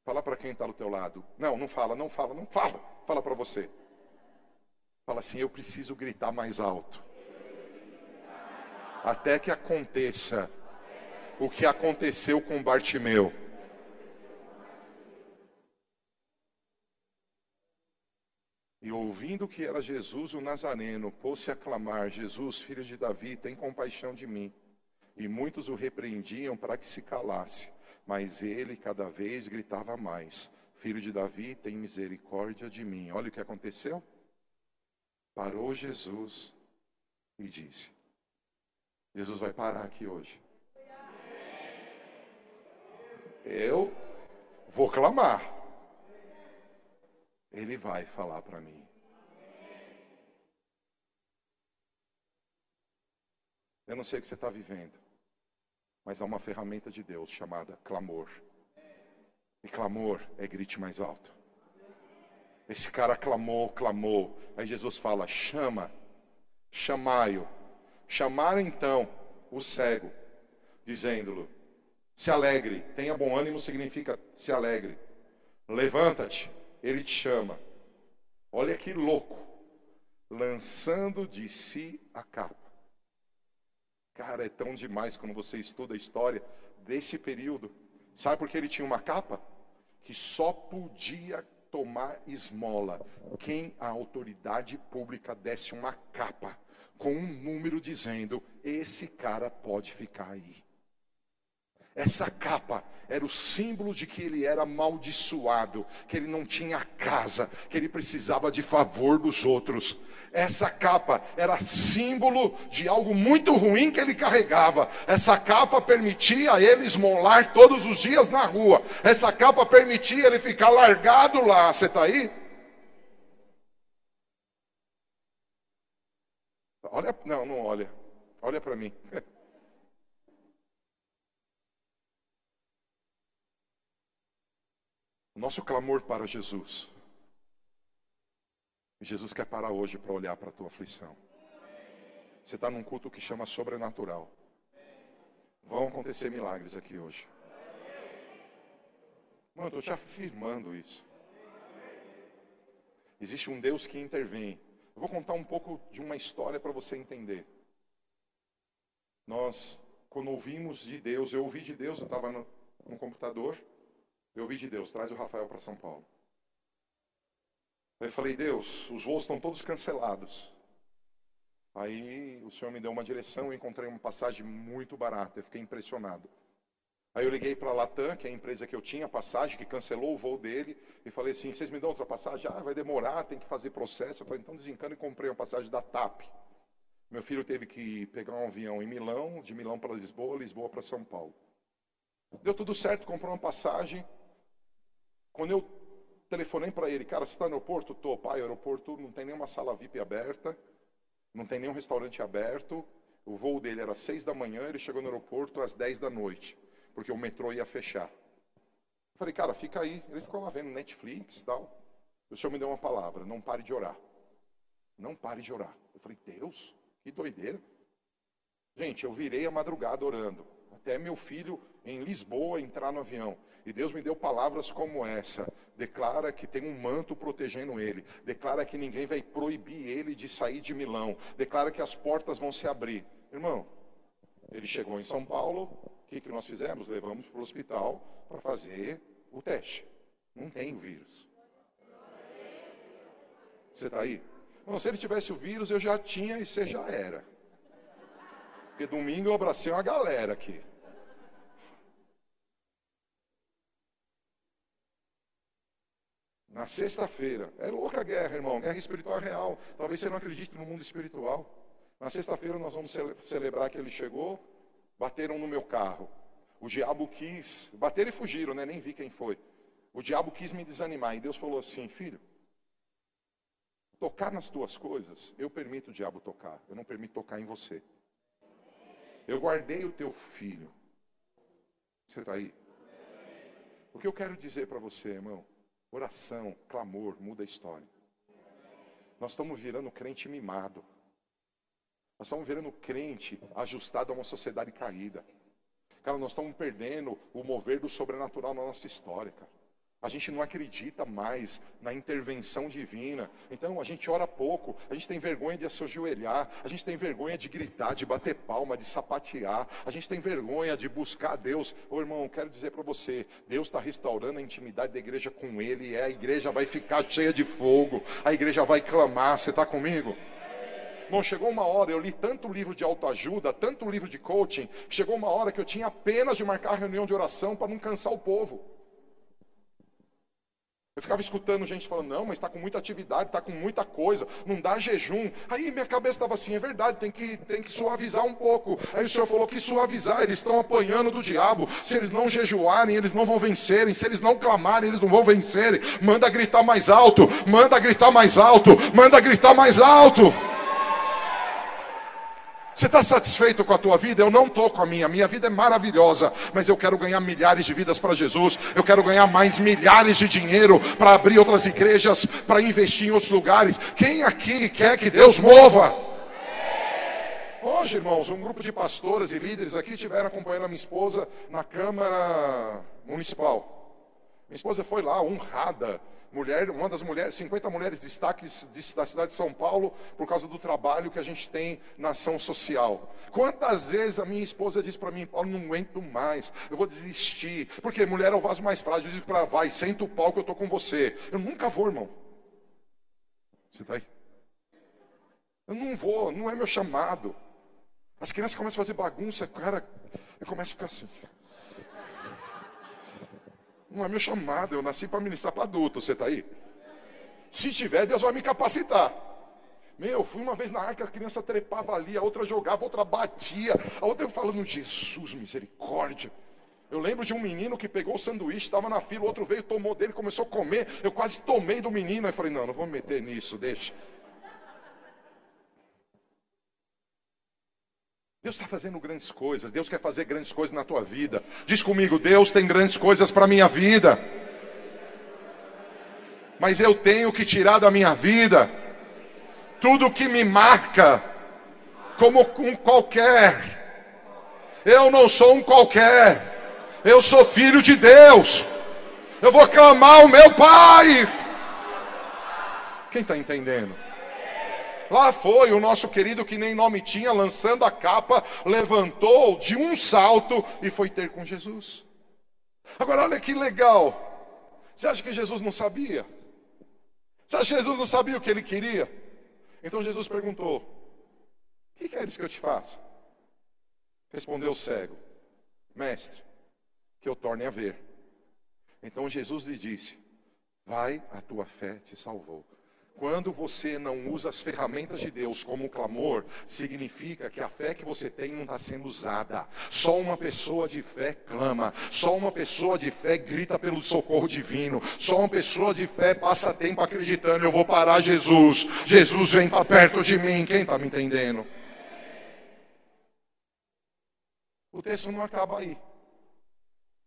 Fala para quem está do teu lado. Não, não fala, não fala, não fala. Fala para você. Fala assim: Eu preciso gritar mais alto. Até que aconteça o que aconteceu com Bartimeu. E ouvindo que era Jesus o Nazareno, pôs-se a clamar: Jesus, filho de Davi, tem compaixão de mim. E muitos o repreendiam para que se calasse, mas ele cada vez gritava mais: Filho de Davi, tem misericórdia de mim. Olha o que aconteceu. Parou Jesus e disse: Jesus vai parar aqui hoje. Eu vou clamar. Ele vai falar para mim. Eu não sei o que você está vivendo, mas há uma ferramenta de Deus chamada clamor. E clamor é grite mais alto. Esse cara clamou, clamou. Aí Jesus fala: chama, chamai-o. Chamaram então o cego, dizendo-lhe: se alegre, tenha bom ânimo significa se alegre. Levanta-te, ele te chama. Olha que louco, lançando de si a capa. Cara, é tão demais quando você estuda a história desse período. Sabe por que ele tinha uma capa? Que só podia tomar esmola quem a autoridade pública desse uma capa com um número dizendo: esse cara pode ficar aí. Essa capa era o símbolo de que ele era amaldiçoado, que ele não tinha casa, que ele precisava de favor dos outros. Essa capa era símbolo de algo muito ruim que ele carregava. Essa capa permitia ele esmolar todos os dias na rua. Essa capa permitia ele ficar largado lá. Você está aí? Olha, não, não olha. Olha para mim. [LAUGHS] O nosso clamor para Jesus. Jesus quer parar hoje para olhar para a tua aflição. Você está num culto que chama sobrenatural. Vão acontecer milagres aqui hoje. Mano, estou te afirmando isso. Existe um Deus que intervém. Eu vou contar um pouco de uma história para você entender. Nós, quando ouvimos de Deus, eu ouvi de Deus, eu estava no, no computador. Eu ouvi de Deus, traz o Rafael para São Paulo. Aí falei, Deus, os voos estão todos cancelados. Aí o Senhor me deu uma direção, eu encontrei uma passagem muito barata, eu fiquei impressionado. Aí eu liguei para a Latam, que é a empresa que eu tinha passagem, que cancelou o voo dele, e falei assim: vocês me dão outra passagem? Ah, vai demorar, tem que fazer processo. Eu falei: então desencana e comprei uma passagem da TAP. Meu filho teve que pegar um avião em Milão, de Milão para Lisboa, Lisboa para São Paulo. Deu tudo certo, comprou uma passagem. Quando eu telefonei para ele, cara, você está no aeroporto? Tô, pai, aeroporto não tem nenhuma sala VIP aberta, não tem nenhum restaurante aberto. O voo dele era às seis da manhã, ele chegou no aeroporto às dez da noite, porque o metrô ia fechar. Eu falei, cara, fica aí. Ele ficou lá vendo Netflix e tal. O senhor me deu uma palavra, não pare de orar. Não pare de orar. Eu falei, Deus, que doideira. Gente, eu virei a madrugada orando. Até meu filho em Lisboa entrar no avião. E Deus me deu palavras como essa. Declara que tem um manto protegendo ele. Declara que ninguém vai proibir ele de sair de Milão. Declara que as portas vão se abrir. Irmão, ele chegou em São Paulo. O que, que nós fizemos? Levamos para o hospital para fazer o teste. Não tem o vírus. Você está aí? Se ele tivesse o vírus, eu já tinha e você já era. Porque domingo eu abracei uma galera aqui. Na sexta-feira, é louca a guerra, irmão, guerra espiritual é real. Talvez você não acredite no mundo espiritual. Na sexta-feira nós vamos celebrar que ele chegou, bateram no meu carro. O diabo quis, bateram e fugiram, né? Nem vi quem foi. O diabo quis me desanimar e Deus falou assim, filho, tocar nas tuas coisas, eu permito o diabo tocar, eu não permito tocar em você. Eu guardei o teu filho. Você está aí? O que eu quero dizer para você, irmão? Oração, clamor, muda a história. Nós estamos virando crente mimado. Nós estamos virando crente ajustado a uma sociedade caída. Cara, nós estamos perdendo o mover do sobrenatural na nossa história, cara. A gente não acredita mais na intervenção divina. Então a gente ora pouco, a gente tem vergonha de se ajoelhar, a gente tem vergonha de gritar, de bater palma, de sapatear, a gente tem vergonha de buscar Deus. Ô irmão, quero dizer para você: Deus está restaurando a intimidade da igreja com Ele, e a igreja vai ficar cheia de fogo, a igreja vai clamar. Você está comigo? Irmão, chegou uma hora, eu li tanto livro de autoajuda, tanto livro de coaching, chegou uma hora que eu tinha apenas de marcar reunião de oração para não cansar o povo. Eu ficava escutando gente falando, não, mas está com muita atividade, está com muita coisa, não dá jejum. Aí minha cabeça estava assim, é verdade, tem que, tem que suavizar um pouco. Aí o Senhor falou que suavizar, eles estão apanhando do diabo. Se eles não jejuarem, eles não vão vencerem. Se eles não clamarem, eles não vão vencerem. Manda gritar mais alto, manda gritar mais alto, manda gritar mais alto. Você está satisfeito com a tua vida? Eu não estou com a minha. Minha vida é maravilhosa, mas eu quero ganhar milhares de vidas para Jesus. Eu quero ganhar mais milhares de dinheiro para abrir outras igrejas, para investir em outros lugares. Quem aqui quer que Deus mova? Hoje, irmãos, um grupo de pastores e líderes aqui estiveram acompanhando a minha esposa na Câmara Municipal. Minha esposa foi lá honrada mulher, uma das mulheres, 50 mulheres destaques da cidade de São Paulo por causa do trabalho que a gente tem na ação social. Quantas vezes a minha esposa disse para mim, Paulo, não aguento mais, eu vou desistir, porque mulher é o vaso mais frágil, eu digo para vai, senta o pau que eu estou com você. Eu nunca vou, irmão. Você está aí? Eu não vou, não é meu chamado. As crianças começam a fazer bagunça, cara, eu começo a ficar assim. Não é meu chamado, eu nasci para ministrar para adulto, você está aí? Se tiver, Deus vai me capacitar. Meu, eu fui uma vez na arca, a criança trepava ali, a outra jogava, a outra batia, a outra eu falando, Jesus, misericórdia. Eu lembro de um menino que pegou o sanduíche, estava na fila, o outro veio, tomou dele, começou a comer. Eu quase tomei do menino. Aí falei, não, não vou me meter nisso, deixa. Deus está fazendo grandes coisas, Deus quer fazer grandes coisas na tua vida. Diz comigo, Deus tem grandes coisas para a minha vida. Mas eu tenho que tirar da minha vida tudo que me marca como um qualquer. Eu não sou um qualquer. Eu sou filho de Deus. Eu vou clamar o meu Pai. Quem está entendendo? Lá foi o nosso querido que nem nome tinha, lançando a capa, levantou de um salto e foi ter com Jesus. Agora olha que legal. Você acha que Jesus não sabia? Você acha que Jesus não sabia o que ele queria? Então Jesus perguntou: O que queres que eu te faça? Respondeu o cego: Mestre, que eu torne a ver. Então Jesus lhe disse: Vai, a tua fé te salvou. Quando você não usa as ferramentas de Deus como clamor, significa que a fé que você tem não está sendo usada. Só uma pessoa de fé clama. Só uma pessoa de fé grita pelo socorro divino. Só uma pessoa de fé passa tempo acreditando: eu vou parar Jesus. Jesus vem para perto de mim. Quem está me entendendo? O texto não acaba aí.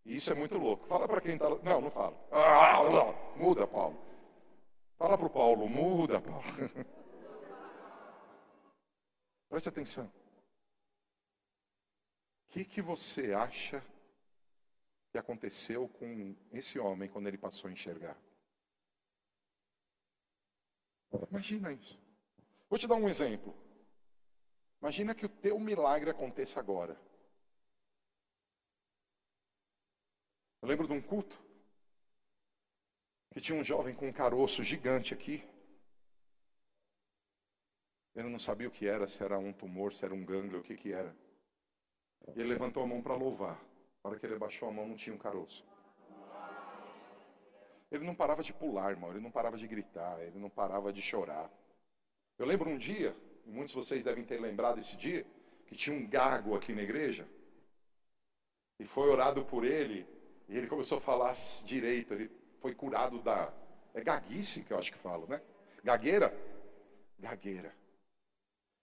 Isso é muito louco. Fala para quem está. Não, não fala. Ah. Muda, Paulo. Fala para o Paulo, muda, Paulo. [LAUGHS] Preste atenção. O que, que você acha que aconteceu com esse homem quando ele passou a enxergar? Imagina isso. Vou te dar um exemplo. Imagina que o teu milagre aconteça agora. Eu lembro de um culto que tinha um jovem com um caroço gigante aqui. Ele não sabia o que era, se era um tumor, se era um gânglio, o que, que era. E ele levantou a mão para louvar. Na hora que ele baixou a mão, não tinha um caroço. Ele não parava de pular, irmão. Ele não parava de gritar. Ele não parava de chorar. Eu lembro um dia, muitos de vocês devem ter lembrado esse dia, que tinha um gago aqui na igreja. E foi orado por ele. E ele começou a falar direito. Ele foi curado da. É gaguice que eu acho que falo, né? Gagueira? Gagueira.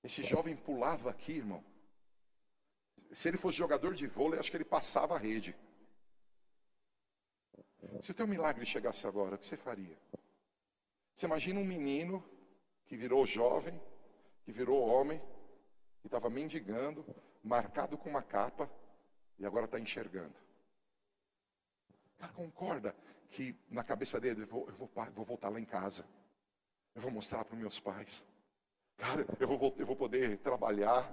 Esse jovem pulava aqui, irmão. Se ele fosse jogador de vôlei, acho que ele passava a rede. Se o teu milagre chegasse agora, o que você faria? Você imagina um menino que virou jovem, que virou homem, que estava mendigando, marcado com uma capa, e agora está enxergando. Cara, concorda que na cabeça dele, eu vou, eu vou, vou voltar lá em casa. Eu vou mostrar para meus pais. Cara, eu vou, eu vou poder trabalhar.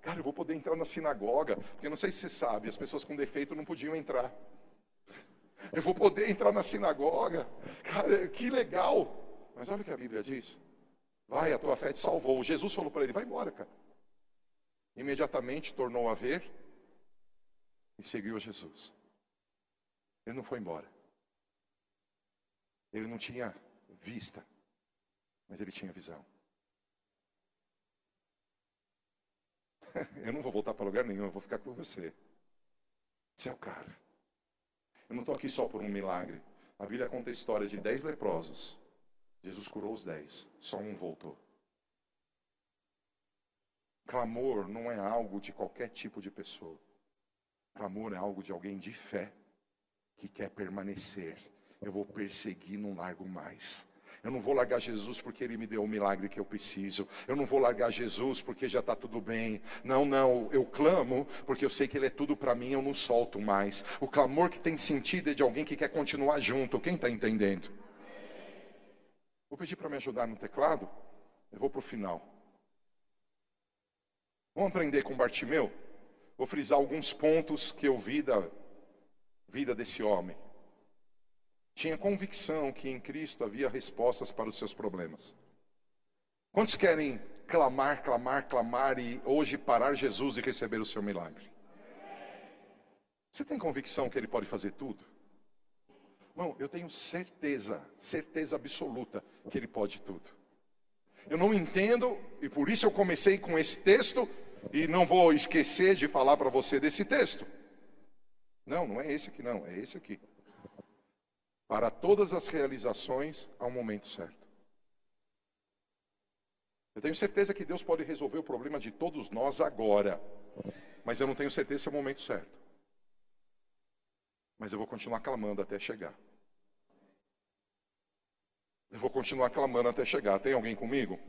Cara, eu vou poder entrar na sinagoga. Porque não sei se você sabe, as pessoas com defeito não podiam entrar. Eu vou poder entrar na sinagoga. Cara, que legal. Mas olha o que a Bíblia diz. Vai, a tua fé te salvou. Jesus falou para ele: vai embora, cara. Imediatamente tornou a ver e seguiu Jesus. Ele não foi embora. Ele não tinha vista, mas ele tinha visão. [LAUGHS] Eu não vou voltar para lugar nenhum, eu vou ficar com você. Você é o cara. Eu não estou aqui só por um milagre. A Bíblia conta a história de dez leprosos. Jesus curou os dez, só um voltou. Clamor não é algo de qualquer tipo de pessoa. Clamor é algo de alguém de fé que quer permanecer eu vou perseguir, não largo mais. Eu não vou largar Jesus porque Ele me deu o milagre que eu preciso. Eu não vou largar Jesus porque já está tudo bem. Não, não. Eu clamo porque eu sei que Ele é tudo para mim. Eu não solto mais. O clamor que tem sentido é de alguém que quer continuar junto. Quem está entendendo? Vou pedir para me ajudar no teclado. Eu vou para o final. Vamos aprender com Bartimeu? Vou frisar alguns pontos que eu vi da vida desse homem tinha convicção que em Cristo havia respostas para os seus problemas. Quantos querem clamar, clamar, clamar e hoje parar Jesus e receber o seu milagre? Você tem convicção que Ele pode fazer tudo? Não, eu tenho certeza, certeza absoluta que Ele pode tudo. Eu não entendo, e por isso eu comecei com esse texto, e não vou esquecer de falar para você desse texto. Não, não é esse aqui, não, é esse aqui. Para todas as realizações, há um momento certo. Eu tenho certeza que Deus pode resolver o problema de todos nós agora, mas eu não tenho certeza se é o momento certo. Mas eu vou continuar clamando até chegar. Eu vou continuar clamando até chegar. Tem alguém comigo?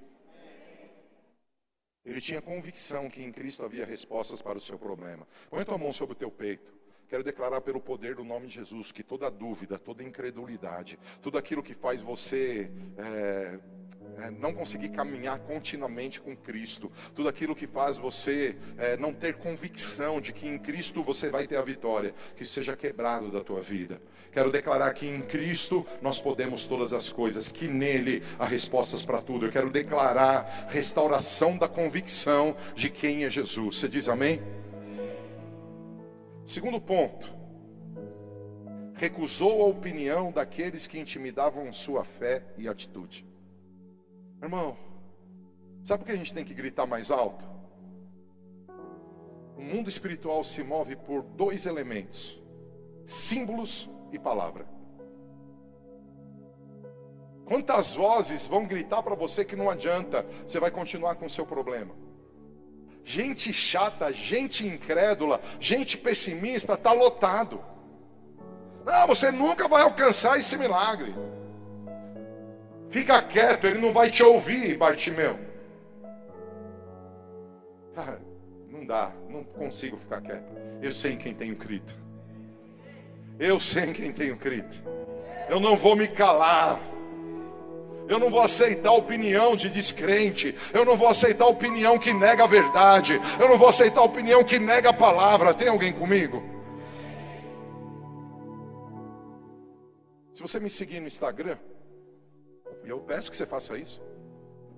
Ele tinha convicção que em Cristo havia respostas para o seu problema. Põe tua mão sobre o teu peito. Quero declarar pelo poder do nome de Jesus que toda dúvida, toda incredulidade, tudo aquilo que faz você é, é, não conseguir caminhar continuamente com Cristo, tudo aquilo que faz você é, não ter convicção de que em Cristo você vai ter a vitória, que seja quebrado da tua vida. Quero declarar que em Cristo nós podemos todas as coisas, que nele há respostas para tudo. Eu quero declarar restauração da convicção de quem é Jesus. Você diz amém? Segundo ponto, recusou a opinião daqueles que intimidavam sua fé e atitude. Irmão, sabe por que a gente tem que gritar mais alto? O mundo espiritual se move por dois elementos: símbolos e palavra. Quantas vozes vão gritar para você que não adianta, você vai continuar com o seu problema? Gente chata, gente incrédula, gente pessimista, está lotado. Não, você nunca vai alcançar esse milagre. Fica quieto, ele não vai te ouvir, Bartimeu. Cara, não dá, não consigo ficar quieto. Eu sei em quem tenho crido. Eu sei em quem tenho crido. Eu não vou me calar. Eu não vou aceitar a opinião de descrente. Eu não vou aceitar a opinião que nega a verdade. Eu não vou aceitar a opinião que nega a palavra. Tem alguém comigo? Se você me seguir no Instagram, eu peço que você faça isso.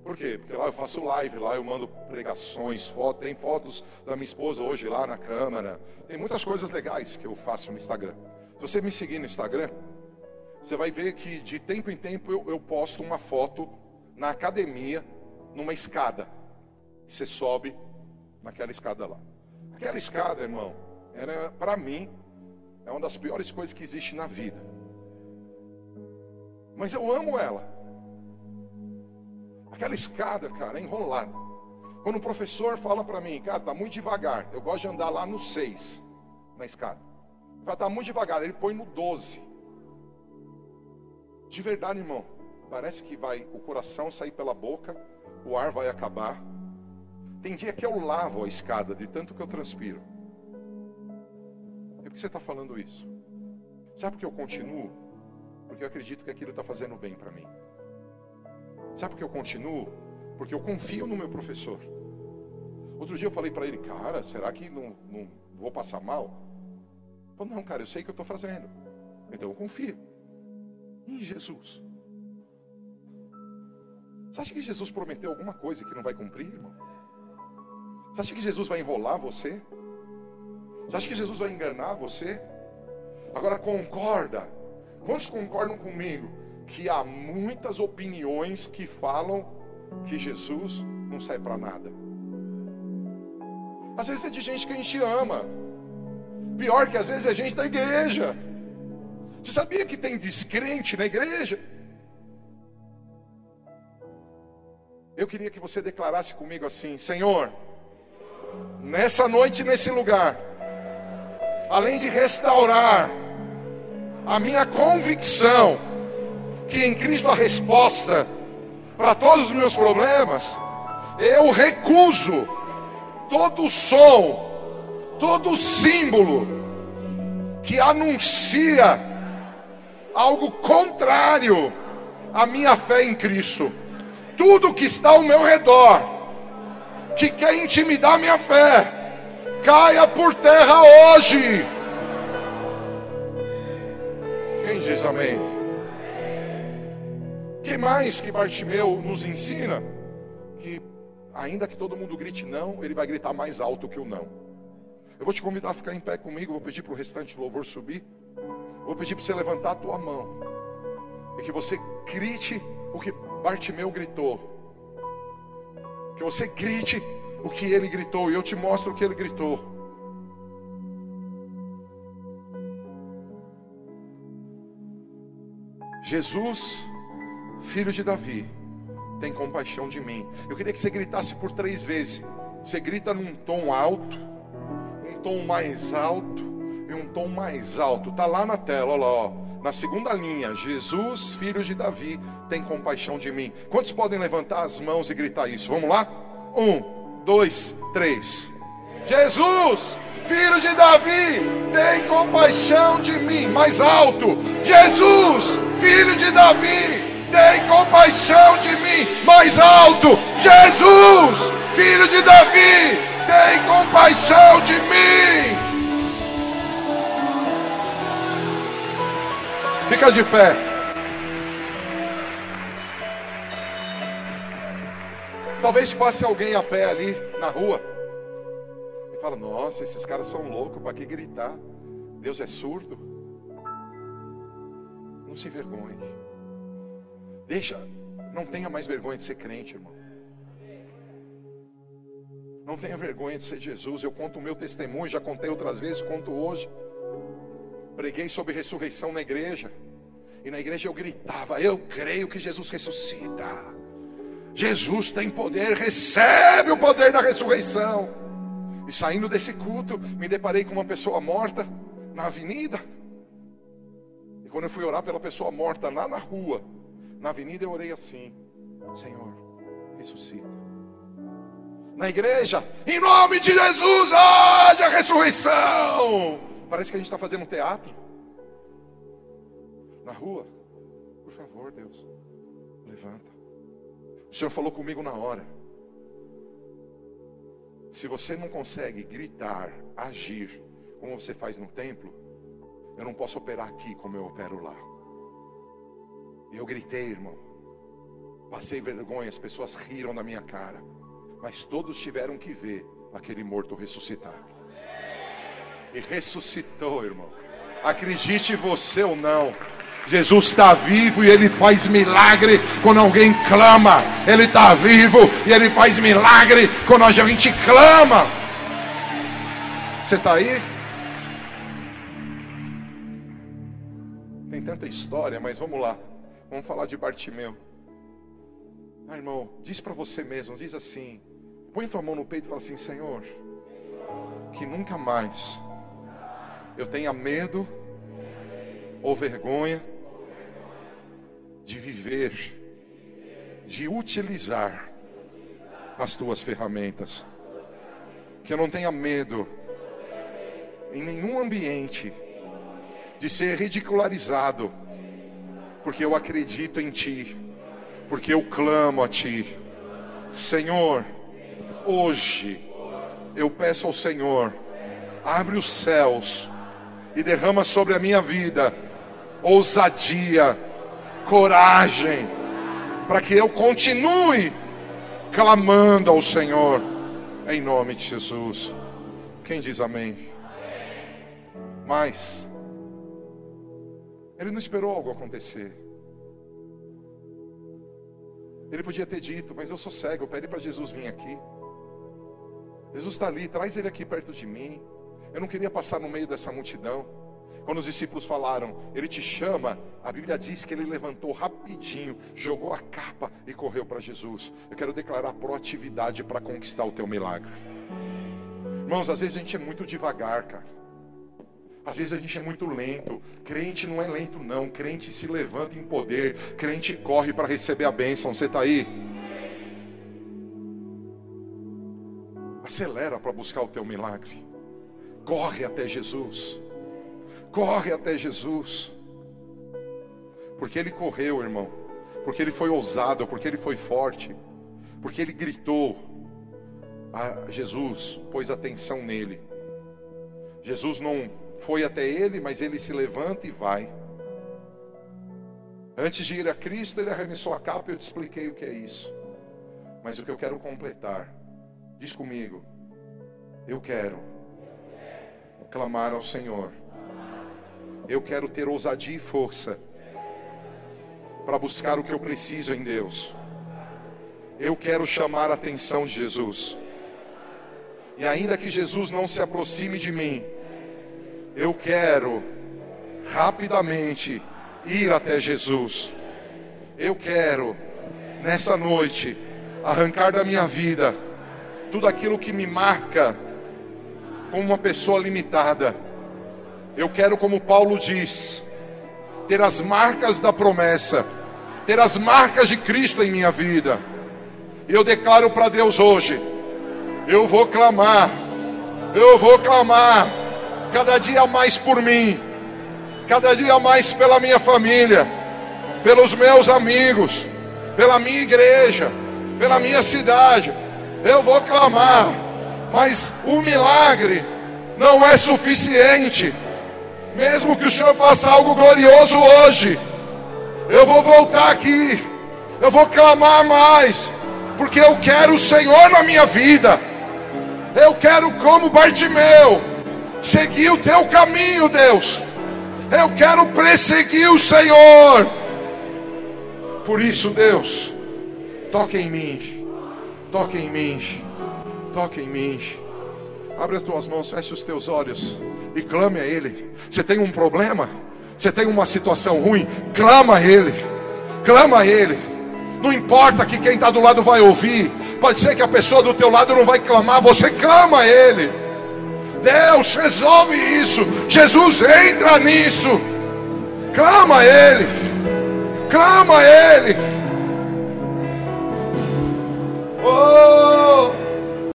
Por quê? Porque lá eu faço live, lá eu mando pregações, fotos, tem fotos da minha esposa hoje lá na câmara. Tem muitas coisas legais que eu faço no Instagram. Se você me seguir no Instagram, você vai ver que de tempo em tempo eu, eu posto uma foto na academia, numa escada. Você sobe naquela escada lá. Aquela escada, irmão, era para mim é uma das piores coisas que existe na vida. Mas eu amo ela. Aquela escada, cara, é enrolada. Quando o professor fala para mim, cara, tá muito devagar. Eu gosto de andar lá no 6, na escada. Fala, tá muito devagar. Ele põe no 12. De verdade, irmão, parece que vai o coração sair pela boca, o ar vai acabar. Tem dia que eu lavo a escada de tanto que eu transpiro. E por que você está falando isso? Sabe por que eu continuo? Porque eu acredito que aquilo está fazendo bem para mim. Sabe por que eu continuo? Porque eu confio no meu professor. Outro dia eu falei para ele, cara, será que não, não vou passar mal? Ele falou, não, cara, eu sei o que eu estou fazendo. Então eu confio em Jesus. Você acha que Jesus prometeu alguma coisa que não vai cumprir, irmão? Você acha que Jesus vai enrolar você? Você acha que Jesus vai enganar você? Agora concorda. Quantos concordam comigo que há muitas opiniões que falam que Jesus não serve para nada? Às vezes é de gente que a gente ama. Pior que às vezes é gente da igreja. Você sabia que tem descrente na igreja? Eu queria que você declarasse comigo assim: Senhor, nessa noite, nesse lugar, além de restaurar a minha convicção que em Cristo a resposta para todos os meus problemas, eu recuso todo som, todo símbolo que anuncia algo contrário à minha fé em Cristo. Tudo que está ao meu redor, que quer intimidar minha fé, caia por terra hoje. Quem diz amém? Que mais que Bartimeu nos ensina? Que ainda que todo mundo grite não, ele vai gritar mais alto que o não. Eu vou te convidar a ficar em pé comigo, vou pedir para o restante do louvor subir. Vou pedir para você levantar a tua mão. E que você grite o que Bartimeu gritou. Que você grite o que ele gritou. E eu te mostro o que ele gritou. Jesus, filho de Davi, tem compaixão de mim. Eu queria que você gritasse por três vezes. Você grita num tom alto, um tom mais alto um tom mais alto. Está lá na tela, olha lá, ó. na segunda linha. Jesus, filho de Davi, tem compaixão de mim. Quantos podem levantar as mãos e gritar isso? Vamos lá? Um, dois, três. Jesus, filho de Davi, tem compaixão de mim. Mais alto. Jesus, filho de Davi, tem compaixão de mim. Mais alto. Jesus, filho de Davi, tem compaixão de mim. Fica de pé. Talvez passe alguém a pé ali na rua e fala: Nossa, esses caras são loucos, para que gritar? Deus é surdo. Não se envergonhe. Deixa, não tenha mais vergonha de ser crente, irmão. Não tenha vergonha de ser Jesus. Eu conto o meu testemunho, já contei outras vezes, conto hoje. Preguei sobre ressurreição na igreja. E na igreja eu gritava: Eu creio que Jesus ressuscita. Jesus tem poder, recebe o poder da ressurreição. E saindo desse culto, me deparei com uma pessoa morta na avenida. E quando eu fui orar pela pessoa morta lá na rua, na avenida, eu orei assim: Senhor, ressuscita. Na igreja, em nome de Jesus, haja ressurreição. Parece que a gente está fazendo um teatro. Na rua, por favor, Deus, levanta. O Senhor falou comigo na hora. Se você não consegue gritar, agir, como você faz no templo, eu não posso operar aqui como eu opero lá. Eu gritei, irmão. Passei vergonha, as pessoas riram da minha cara. Mas todos tiveram que ver aquele morto ressuscitar. E ressuscitou, irmão. Acredite você ou não. Jesus está vivo e ele faz milagre quando alguém clama. Ele está vivo e ele faz milagre quando a gente clama. Você está aí? Tem tanta história, mas vamos lá. Vamos falar de Bartimeu. Ah, irmão, diz para você mesmo, diz assim: põe tua mão no peito e fala assim: Senhor, que nunca mais eu tenha medo ou vergonha de viver, de utilizar as tuas ferramentas. Que eu não tenha medo em nenhum ambiente de ser ridicularizado, porque eu acredito em Ti, porque eu clamo a Ti. Senhor, hoje eu peço ao Senhor, abre os céus e derrama sobre a minha vida ousadia, coragem, para que eu continue clamando ao Senhor, em nome de Jesus. Quem diz amém? Mas, ele não esperou algo acontecer. Ele podia ter dito, mas eu sou cego, eu pedi para Jesus vir aqui. Jesus está ali, traz ele aqui perto de mim. Eu não queria passar no meio dessa multidão. Quando os discípulos falaram, ele te chama, a Bíblia diz que ele levantou rapidinho, jogou a capa e correu para Jesus. Eu quero declarar proatividade para conquistar o teu milagre. Irmãos, às vezes a gente é muito devagar, cara. Às vezes a gente é muito lento. Crente não é lento, não. Crente se levanta em poder. Crente corre para receber a bênção. Você está aí? Acelera para buscar o teu milagre. Corre até Jesus. Corre até Jesus. Porque ele correu, irmão. Porque ele foi ousado, porque ele foi forte. Porque ele gritou a Jesus, pôs atenção nele. Jesus não foi até ele, mas ele se levanta e vai. Antes de ir a Cristo, ele arremessou a capa e eu te expliquei o que é isso. Mas o que eu quero completar, diz comigo, eu quero clamar ao Senhor. Eu quero ter ousadia e força para buscar o que eu preciso em Deus. Eu quero chamar a atenção de Jesus. E ainda que Jesus não se aproxime de mim, eu quero rapidamente ir até Jesus. Eu quero, nessa noite, arrancar da minha vida tudo aquilo que me marca como uma pessoa limitada. Eu quero, como Paulo diz, ter as marcas da promessa, ter as marcas de Cristo em minha vida. Eu declaro para Deus hoje: eu vou clamar, eu vou clamar, cada dia mais por mim, cada dia mais pela minha família, pelos meus amigos, pela minha igreja, pela minha cidade. Eu vou clamar, mas o milagre não é suficiente. Mesmo que o Senhor faça algo glorioso hoje, eu vou voltar aqui, eu vou clamar mais, porque eu quero o Senhor na minha vida. Eu quero, como Bartimeu, seguir o teu caminho, Deus. Eu quero perseguir o Senhor. Por isso, Deus, toque em mim. Toque em mim. Toque em mim. Abre as tuas mãos, feche os teus olhos e clame a Ele. Você tem um problema? Você tem uma situação ruim? Clama a Ele. Clama a Ele. Não importa que quem está do lado vai ouvir. Pode ser que a pessoa do teu lado não vai clamar. Você clama a Ele. Deus resolve isso. Jesus entra nisso. Clama a Ele. Clama a Ele. Oh!